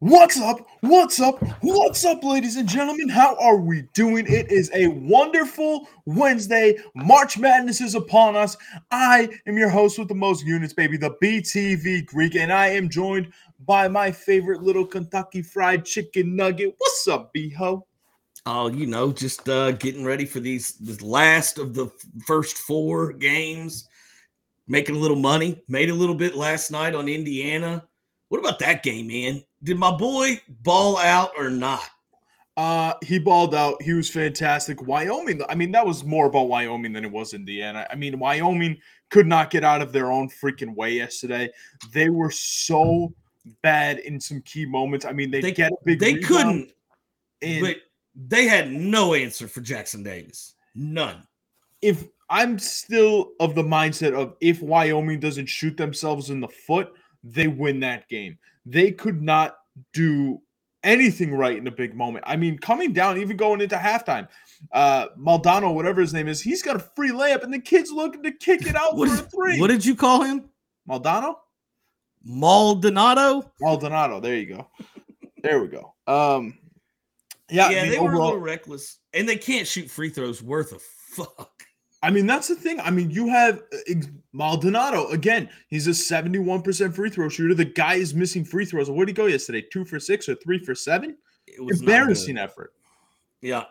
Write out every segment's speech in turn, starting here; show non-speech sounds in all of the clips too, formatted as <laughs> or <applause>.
What's up? What's up? What's up, ladies and gentlemen? How are we doing? It is a wonderful Wednesday. March Madness is upon us. I am your host with the most units, baby, the BTV Greek, and I am joined by my favorite little Kentucky Fried Chicken Nugget. What's up, B-Ho? Oh, you know, just uh, getting ready for these the last of the first four games, making a little money. Made a little bit last night on Indiana. What about that game, man? Did my boy ball out or not? Uh, he balled out. He was fantastic. Wyoming, I mean, that was more about Wyoming than it was Indiana. I mean, Wyoming could not get out of their own freaking way yesterday. They were so bad in some key moments. I mean, they, They get a big They couldn't, and but they had no answer for Jackson Davis. None. if I'm still of the mindset of if Wyoming doesn't shoot themselves in the foot, they win that game. They could not do anything right in a big moment. I mean, coming down, even going into halftime, uh Maldano, whatever his name is, he's got a free layup, and the kid's looking to kick it out What, for is- a three. what did you call him? Maldano? Maldonado? Maldonado. There you go. There we go. Um yeah, Yeah, I mean, they were a little reckless, and they can't shoot free throws worth a fuck. I mean, that's the thing. I mean, you have uh, Maldonado again. He's a seventy-one percent free throw shooter. The guy is missing free throws. Where did he go yesterday? Two for six or three for seven? It was. Embarrassing effort. Yeah.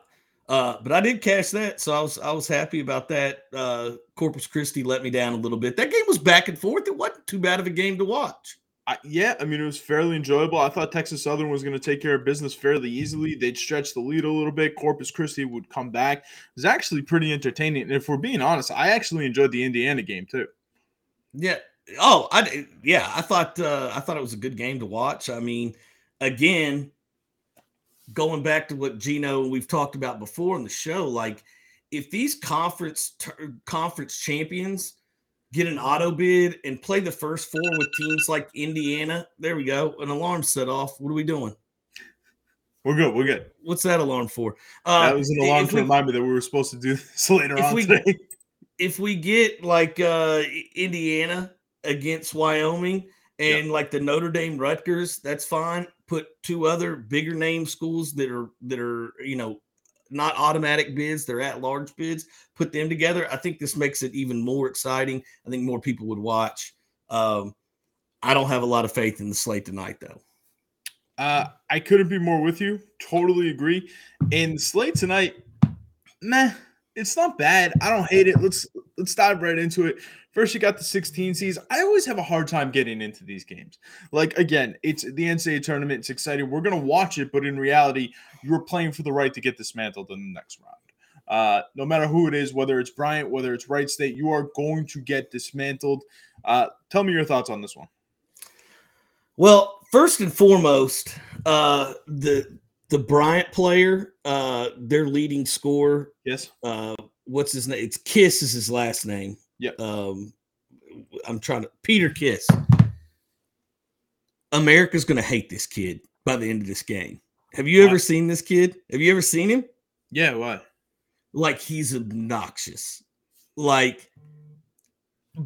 Uh, but I did catch that, so I was I was happy about that. Uh, Corpus Christi let me down a little bit. That game was back and forth. It wasn't too bad of a game to watch. I, yeah, I mean, it was fairly enjoyable. I thought Texas Southern was going to take care of business fairly easily. They'd stretch the lead a little bit. Corpus Christi would come back. It was actually pretty entertaining. And if we're being honest, I actually enjoyed the Indiana game too. Yeah. Oh, I yeah. I thought uh, I thought it was a good game to watch. I mean, again, going back to what Gino we've talked about before in the show, like if these conference tur- conference champions get an auto bid and play the first four with teams like Indiana, there we go. An alarm set off. What are we doing? We're good. We're good. What's that alarm for? Uh, that was an alarm to we- remind me that we were supposed to do this <laughs> later if on we- today. if we get like uh Indiana against Wyoming and like the Notre Dame Rutgers, that's fine. Put two other bigger name schools that are that are, you know, not automatic bids, they're at large bids, put them together. I think this makes it even more exciting. I think more people would watch. Um I don't have a lot of faith in the slate tonight though. Uh, I couldn't be more with you. Totally agree. And slate tonight, meh, it's not bad. I don't hate it. Let's let's dive right into it. First, you got the 16 seeds. I always have a hard time getting into these games. Like again, it's the NCAA tournament. It's exciting. We're gonna watch it, but in reality, you're playing for the right to get dismantled in the next round. Uh, no matter who it is, whether it's Bryant, whether it's Wright State, you are going to get dismantled. Uh, tell me your thoughts on this one. Well, first and foremost, uh, the the Bryant player, uh, their leading scorer, Yes. uh, what's his name? It's Kiss is his last name. Yep. Um, I'm trying to Peter Kiss. America's gonna hate this kid by the end of this game. Have you Why? ever seen this kid? Have you ever seen him? Yeah. What? Like he's obnoxious. Like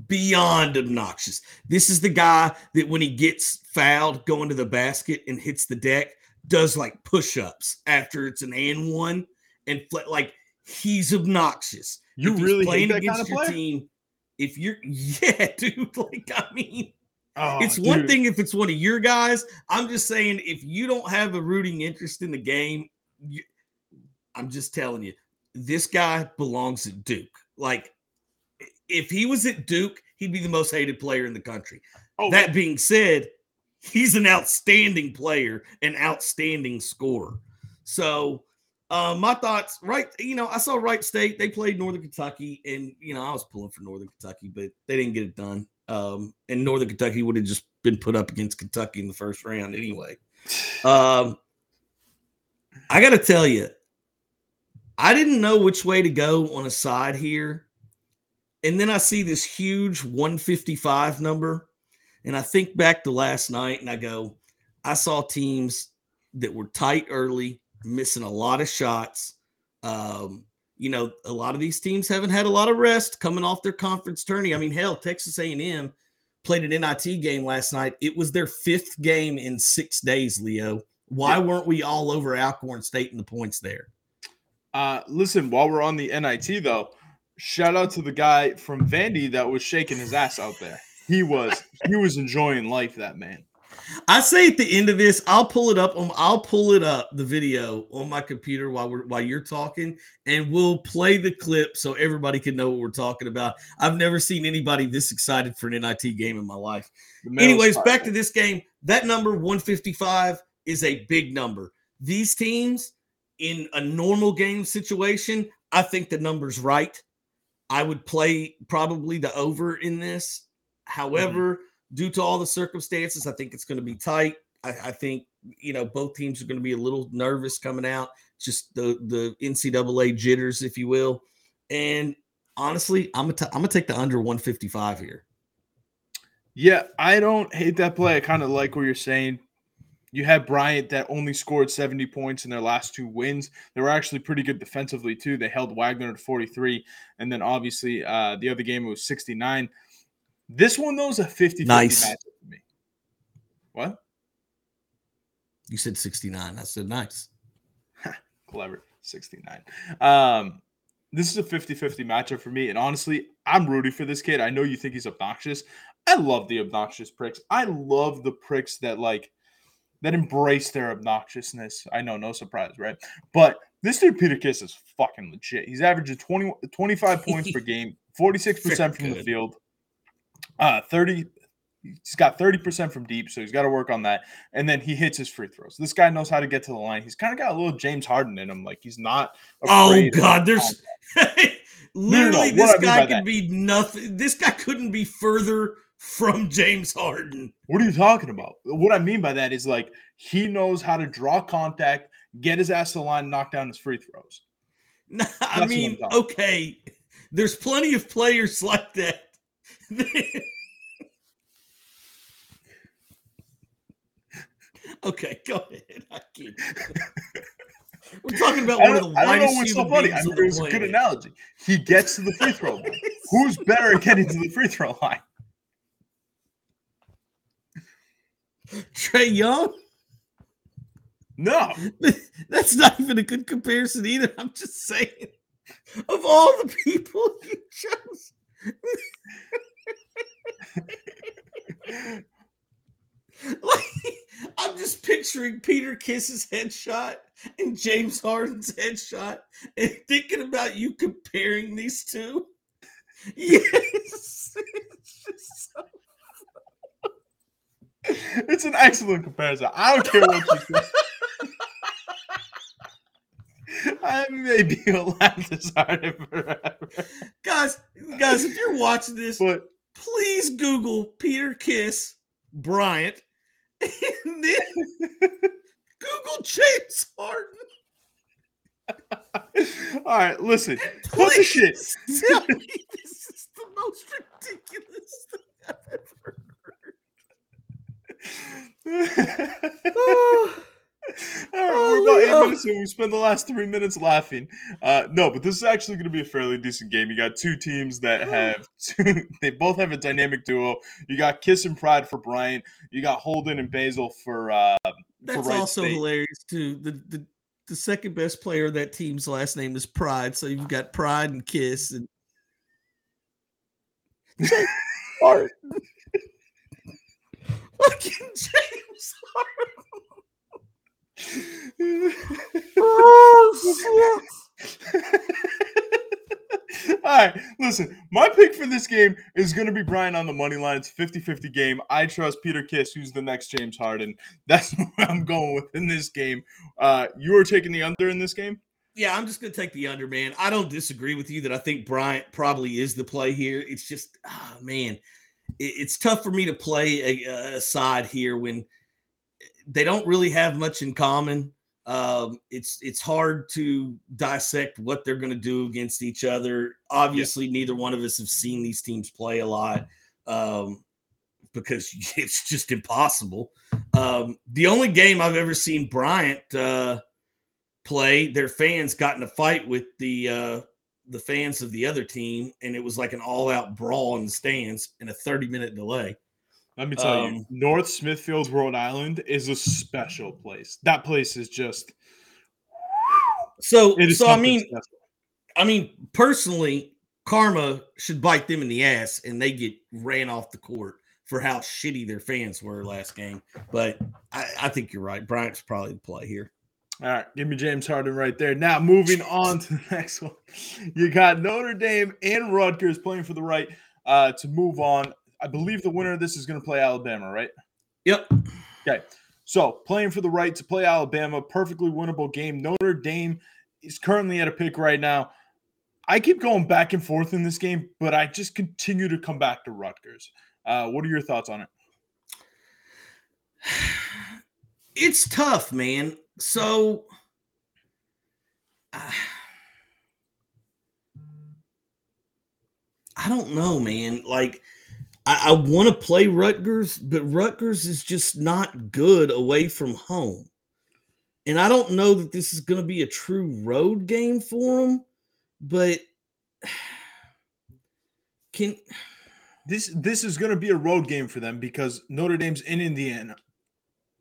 beyond obnoxious. This is the guy that when he gets fouled going to the basket and hits the deck does like push-ups after it's an and one and fl- like he's obnoxious. You really playing against kind of your player? team. If you're <laughs> yeah, dude, like I mean, Oh, it's one thing if it's one of your guys. I'm just saying if you don't have a rooting interest in the game, you, I'm just telling you, this guy belongs at Duke. Like if he was at Duke, he'd be the most hated player in the country. Oh, That being said, he's an outstanding player, an outstanding scorer. So, uh, my thoughts, right? You know, I saw Wright State. They played Northern Kentucky, and you know, I was pulling for Northern Kentucky, but they didn't get it done. Um, and Northern Kentucky would have just been put up against Kentucky in the first round anyway. <sighs> Um, I got to tell you, I didn't know which way to go on a side here. And then I see this huge 155 number. And I think back to last night and I go, I saw teams that were tight early, missing a lot of shots. Um, you know, a lot of these teams haven't had a lot of rest coming off their conference tourney. I mean, hell, Texas A&M played an NIT game last night. It was their fifth game in six days, Leo. Why weren't we all over Alcorn State in the points there? Uh, listen, while we're on the NIT though, shout out to the guy from Vandy that was shaking his ass out there. He was he was enjoying life, that man. I say at the end of this, I'll pull it up on I'll pull it up the video on my computer while we're while you're talking, and we'll play the clip so everybody can know what we're talking about. I've never seen anybody this excited for an NIT game in my life. Anyways, back to this game. That number 155 is a big number. These teams in a normal game situation, I think the number's right. I would play probably the over in this. Mm-hmm. However, mm-hmm. Due to all the circumstances, I think it's going to be tight. I, I, think you know both teams are going to be a little nervous coming out, just the the NCAA jitters, if you will. And honestly, I'm gonna t- I'm gonna take the under 155 here. Yeah, I don't hate that play. I kind of like what you're saying. You had Bryant that only scored 70 points in their last two wins. They were actually pretty good defensively too. They held Wagner to 43, and then obviously uh, the other game was 69. This one though is a 50 nice. matchup for me. What? You said 69. I said nice. Clever. 69. Um, this is a 50-50 matchup for me. And honestly, I'm rooting for this kid. I know you think he's obnoxious. I love the obnoxious pricks. I love the pricks that like that embrace their obnoxiousness. I know, no surprise, right? But this dude Peter Kiss is fucking legit. He's averaging 20, 25 points per <laughs> game, 46% from the field, uh, 30. He's got 30% from deep, so he's got to work on that. And then he hits his free throws. This guy knows how to get to the line. He's kind of got a little James Harden in him. Like he's not. Oh God, there's <laughs> literally no, no, this guy could be nothing. This guy couldn't be further from James Harden. What are you talking about? What I mean by that is like he knows how to draw contact, get his ass to the line, knock down his free throws. No, <laughs> I mean, okay, there's plenty of players <laughs> like that <laughs> okay, go ahead. I can't. <laughs> We're talking about one of the I don't know what's so funny. I mean, it's a good analogy. He gets to the free throw line. Who's better at getting to the free throw line? <laughs> Trae Young? No. That's not even a good comparison either. I'm just saying. Of all the people you chose. <laughs> like, I'm just picturing Peter Kiss's headshot and James Harden's headshot and thinking about you comparing these two. <laughs> Yes. it's, so... it's an excellent comparison. I don't care what you say. I may be a laugh this hard forever. Guys, guys, if you're watching this, but please Google Peter Kiss Bryant <laughs> and then Google James Harden. All right, listen. What the shit? Tell me this is the most ridiculous thing I've ever heard. <laughs> All right, we're about eight minutes and we spend the last three minutes laughing. Uh, no, but this is actually going to be a fairly decent game. You got two teams that have two, <laughs> they both have a dynamic duo. You got Kiss and Pride for Bryant. You got Holden and Basile for. Uh, That's for also State. hilarious too. The, the the second best player of that team's last name is Pride, so you've got Pride and Kiss and. <laughs> <laughs> Fucking James Harden oh, <laughs> All right, listen. My pick for this game is going to be Bryant on the money line. It's 50-50 game. I trust Peter Kiss, who's the next James Harden. <laughs> That's where I'm going with in this game. Uh, you are taking the under in this game? Yeah, I'm just going to take the under, man. I don't disagree with you that I think Bryant probably is the play here. It's just, oh, man, it's tough for me to play a, a side here when – they don't really have much in common. Um, it's it's hard to dissect what they're going to do against each other. Obviously, yeah. neither one of us have seen these teams play a lot um, because <laughs> it's just impossible. Um, the only game I've ever seen Bryant uh, play, their fans got in a fight with the uh, the fans of the other team, and it was like an all out brawl in the stands and a thirty minute delay. Let me tell um, you, North Smithfield, Rhode Island is a special place. That place is just so. so I mean, special. I mean, personally, karma should bite them in the ass, and they get ran off the court for how shitty their fans were last game. But I, I think you're right. Bryant's probably the play here. All right, give me James Harden right there. Now, moving on to the <laughs> next one. You got Notre Dame and Rutgers playing for the right uh, to move on. I believe the winner of this is going to play Alabama, right? Yep. Okay. So, playing for the right to play Alabama, perfectly winnable game. Notre Dame is currently at a pick right now. I keep going back and forth in this game, but I just continue to come back to Rutgers. Uh, what are your thoughts on it? <sighs> It's tough, man. So uh, I don't know, man. Like I, I want to play Rutgers, but Rutgers is just not good away from home. And I don't know that this is going to be a true road game for them, but <sighs> can this this is going to be a road game for them because Notre Dame's in Indiana.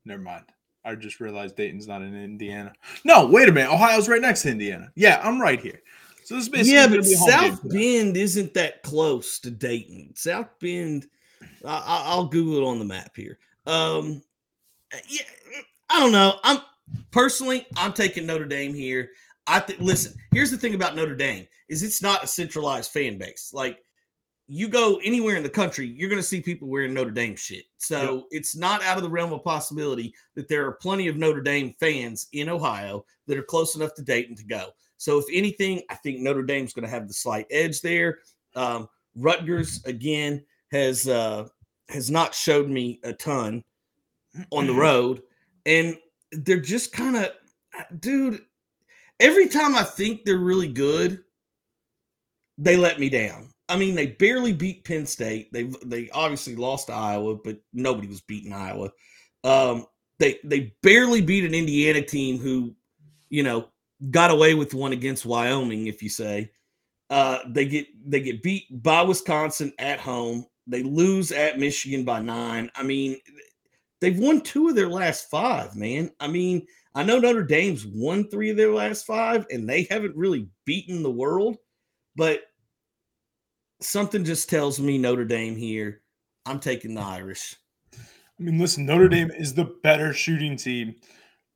Never mind. I just realized Dayton's not in Indiana. No, wait a minute. Ohio's right next to Indiana. Yeah, I'm right here. So this basically yeah, but South Bend isn't that close to Dayton. South Bend, I, will Google it on the map here. Um, yeah, I don't know. I'm personally, I'm taking Notre Dame here. I think. Listen, here's the thing about Notre Dame is it's not a centralized fan base. Like you go anywhere in the country, you're going to see people wearing Notre Dame shit. So yep. it's not out of the realm of possibility that there are plenty of Notre Dame fans in Ohio that are close enough to Dayton to go. So if anything, I think Notre Dame's going to have the slight edge there. Um, Rutgers again has uh, has not showed me a ton on the road, and they're just kind of, dude. Every time I think they're really good, they let me down. I mean, they barely beat Penn State. They they obviously lost to Iowa, but nobody was beating Iowa. Um, they they barely beat an Indiana team who, you know, got away with one against Wyoming. If you say, uh, they get they get beat by Wisconsin at home. They lose at Michigan by nine. I mean, they've won two of their last five. Man, I mean, I know Notre Dame's won three of their last five, and they haven't really beaten the world, but something just tells me Notre Dame here. I'm taking the Irish. I mean, listen, Notre Dame is the better shooting team.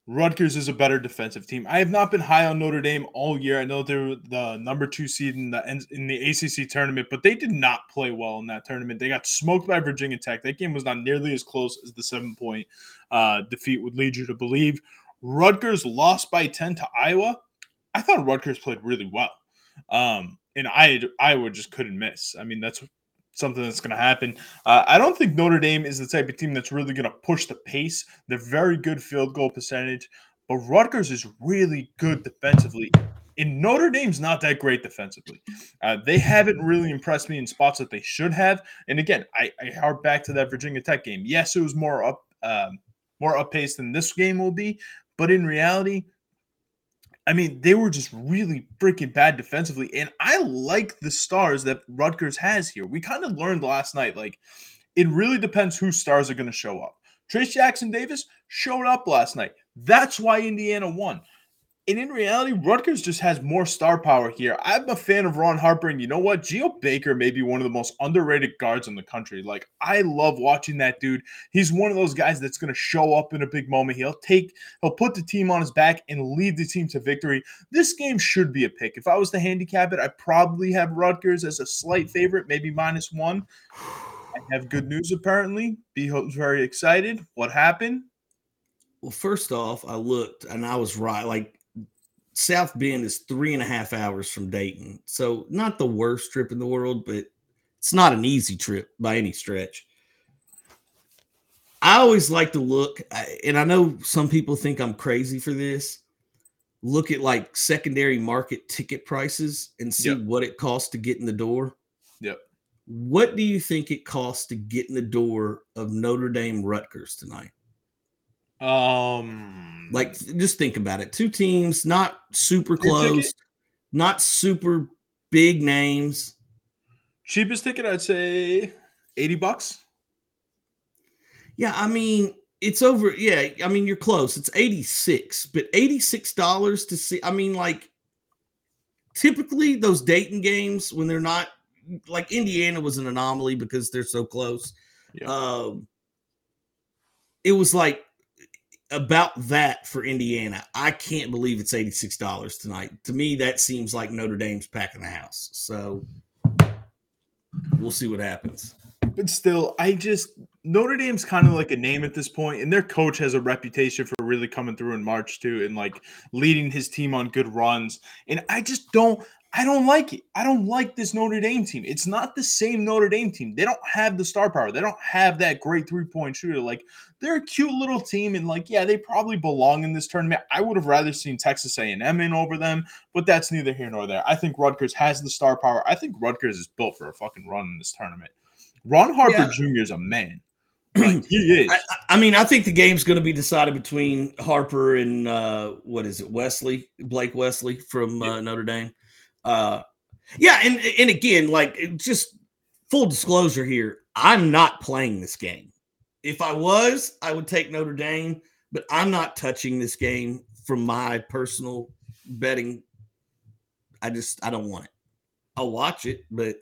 Rutgers is a better defensive team. I have not been high on Notre Dame all year. I know they're the number two seed in the in the ACC tournament, but they did not play well in that tournament. They got smoked by Virginia Tech. That game was not nearly as close as the seven point uh, defeat would lead you to believe. Rutgers lost by ten to Iowa. I thought Rutgers played really well. Um, and I Iowa just couldn't miss. I mean, that's something that's going to happen. Uh, I don't think Notre Dame is the type of team that's really going to push the pace. They're very good field goal percentage, but Rutgers is really good defensively. And Notre Dame's not that great defensively. Uh, they haven't really impressed me in spots that they should have. And again, I, I harp back to that Virginia Tech game. Yes, it was more up, um, more up pace than this game will be, but in reality, I mean, they were just really freaking bad defensively. And I like the stars that Rutgers has here. We kind of learned last night, like, it really depends whose stars are going to show up. Trayce Jackson Davis showed up last night. That's why Indiana won. And in reality, Rutgers just has more star power here. I'm a fan of Ron Harper, and you know what? Geo Baker may be one of the most underrated guards in the country. Like, I love watching that dude. He's one of those guys that's going to show up in a big moment. He'll take, he'll put the team on his back and lead the team to victory. This game should be a pick. If I was to handicap it, I probably have Rutgers as a slight favorite, maybe minus one. I have good news apparently. B-Ho's very excited. What happened? Well, first off, I looked and I was right. Like South Bend is three and a half hours from Dayton. So, not the worst trip in the world, but it's not an easy trip by any stretch. I always like to look, and I know some people think I'm crazy for this. Look at like secondary market ticket prices and see yep. what it costs to get in the door. Yep. What do you think it costs to get in the door of Notre Dame Rutgers tonight? Um, like just think about it. Two teams, not super close, not super big names. Cheapest ticket, I'd say eighty bucks. Yeah, I mean, it's over. Yeah, I mean, you're close. It's 86, but $86 to see. I mean, like, typically those Dayton games, when they're not like Indiana was an anomaly because they're so close. Yeah. Um, it was like about that for Indiana. I can't believe it's $86 tonight. To me, that seems like Notre Dame's packing the house. So we'll see what happens. But still, I just Notre Dame's kind of like a name at this point, and their coach has a reputation for really coming through in March too, and like leading his team on good runs. And I just don't, I don't like it. I don't like this Notre Dame team. It's not the same Notre Dame team. They don't have the star power. They don't have that great three point shooter. Like they're a cute little team, and like yeah, they probably belong in this tournament. I would have rather seen Texas A&M in over them, but that's neither here nor there. I think Rutgers has the star power. I think Rutgers is built for a fucking run in this tournament. Ron Harper yeah. Jr. is a man. <clears throat> Like, he is. I, I, mean, I think the game's going to be decided between Harper and uh, what is it, Wesley, Blake Wesley from uh, Notre Dame. Uh, yeah, and and again, like just full disclosure here, I'm not playing this game. If I was, I would take Notre Dame, but I'm not touching this game from my personal betting. I just I don't want it. I'll watch it, but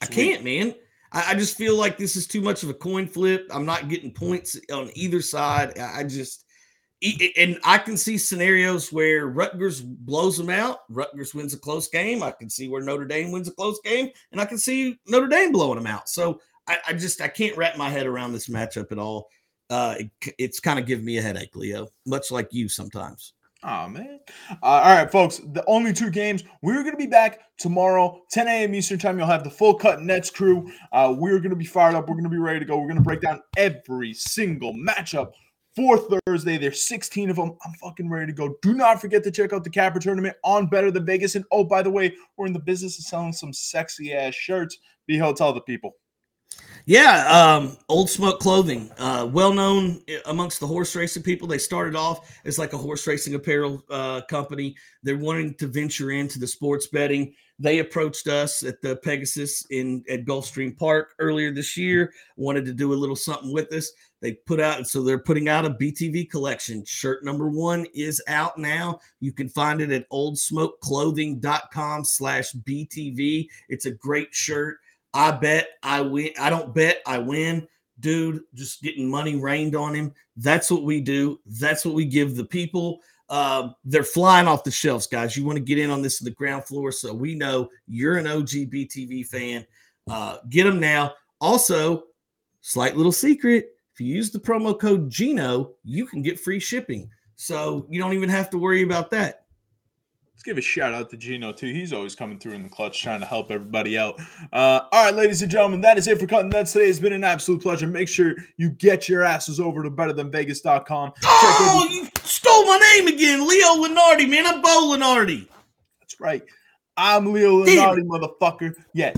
I can't, man. I, I just feel like this is too much of a coin flip. I'm not getting points on either side. I just and I can see scenarios where Rutgers blows them out. Rutgers wins a close game. I can see where Notre Dame wins a close game, and I can see Notre Dame blowing them out. So I, I just I can't wrap my head around this matchup at all. Uh, it, it's kind of giving me a headache, Leo, much like you sometimes. Oh man! Uh, all right, folks. The only two games. We're going to be back tomorrow, 10 a.m. Eastern time. You'll have the full cut Nets crew. Uh, we're going to be fired up. We're going to be ready to go. We're going to break down every single matchup for Thursday. There's 16 of them. I'm fucking ready to go. Do not forget to check out the Capper tournament on Better Than Vegas. And oh, by the way, we're in the business of selling some sexy ass shirts. Be tell the people. Yeah, um, Old Smoke Clothing, uh, well known amongst the horse racing people. They started off as like a horse racing apparel uh, company. They're wanting to venture into the sports betting. They approached us at the Pegasus in at Gulfstream Park earlier this year. Wanted to do a little something with us. They put out so they're putting out a BTV collection. Shirt number one is out now. You can find it at oldsmokeclothing.com slash BTV. It's a great shirt. I bet I win. I don't bet, I win. Dude, just getting money rained on him. That's what we do. That's what we give the people. Uh, they're flying off the shelves, guys. You want to get in on this at the ground floor so we know you're an OG BTV fan. Uh, get them now. Also, slight little secret if you use the promo code Gino, you can get free shipping. So you don't even have to worry about that. Let's give a shout out to Gino too. He's always coming through in the clutch, trying to help everybody out. Uh, all right, ladies and gentlemen, that is it for cutting Nets today. It's been an absolute pleasure. Make sure you get your asses over to betterthanvegas.com. Oh, you stole my name again, Leo Lenardi, man. I'm Bo Lenardi. That's right. I'm Leo Lenardi, motherfucker. Yeah.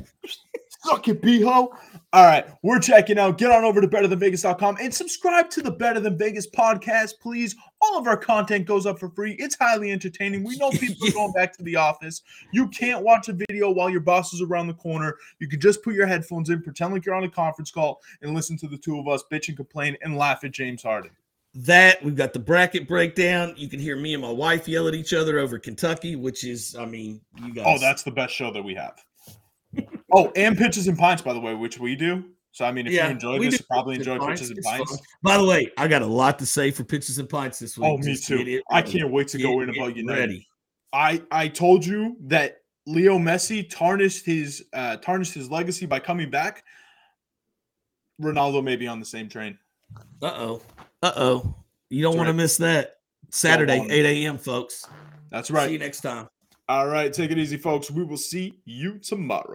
Suck it, B-ho. All right, we're checking out. Get on over to betterthanvegas.com and subscribe to the Better Than Vegas podcast, please. All of our content goes up for free. It's highly entertaining. We know people are going back to the office. You can't watch a video while your boss is around the corner. You can just put your headphones in, pretend like you're on a conference call, and listen to the two of us bitch and complain and laugh at James Harden. That we've got the bracket breakdown. You can hear me and my wife yell at each other over Kentucky, which is, I mean, you oh, guys. Oh, that's the best show that we have. Oh, and pitches and pints, by the way, which we do. So I mean, if yeah, you enjoy this, you probably enjoy pitches and pints. Fun. By the way, I got a lot to say for pitches and pints this week. Oh, me Just too. I can't wait to get, go in about United. Ready. I I told you that Leo Messi tarnished his uh tarnished his legacy by coming back. Ronaldo may be on the same train. Uh oh. Uh oh. You don't want right. to miss that. Saturday, 8 a.m., folks. That's right. See you next time. All right. Take it easy, folks. We will see you tomorrow.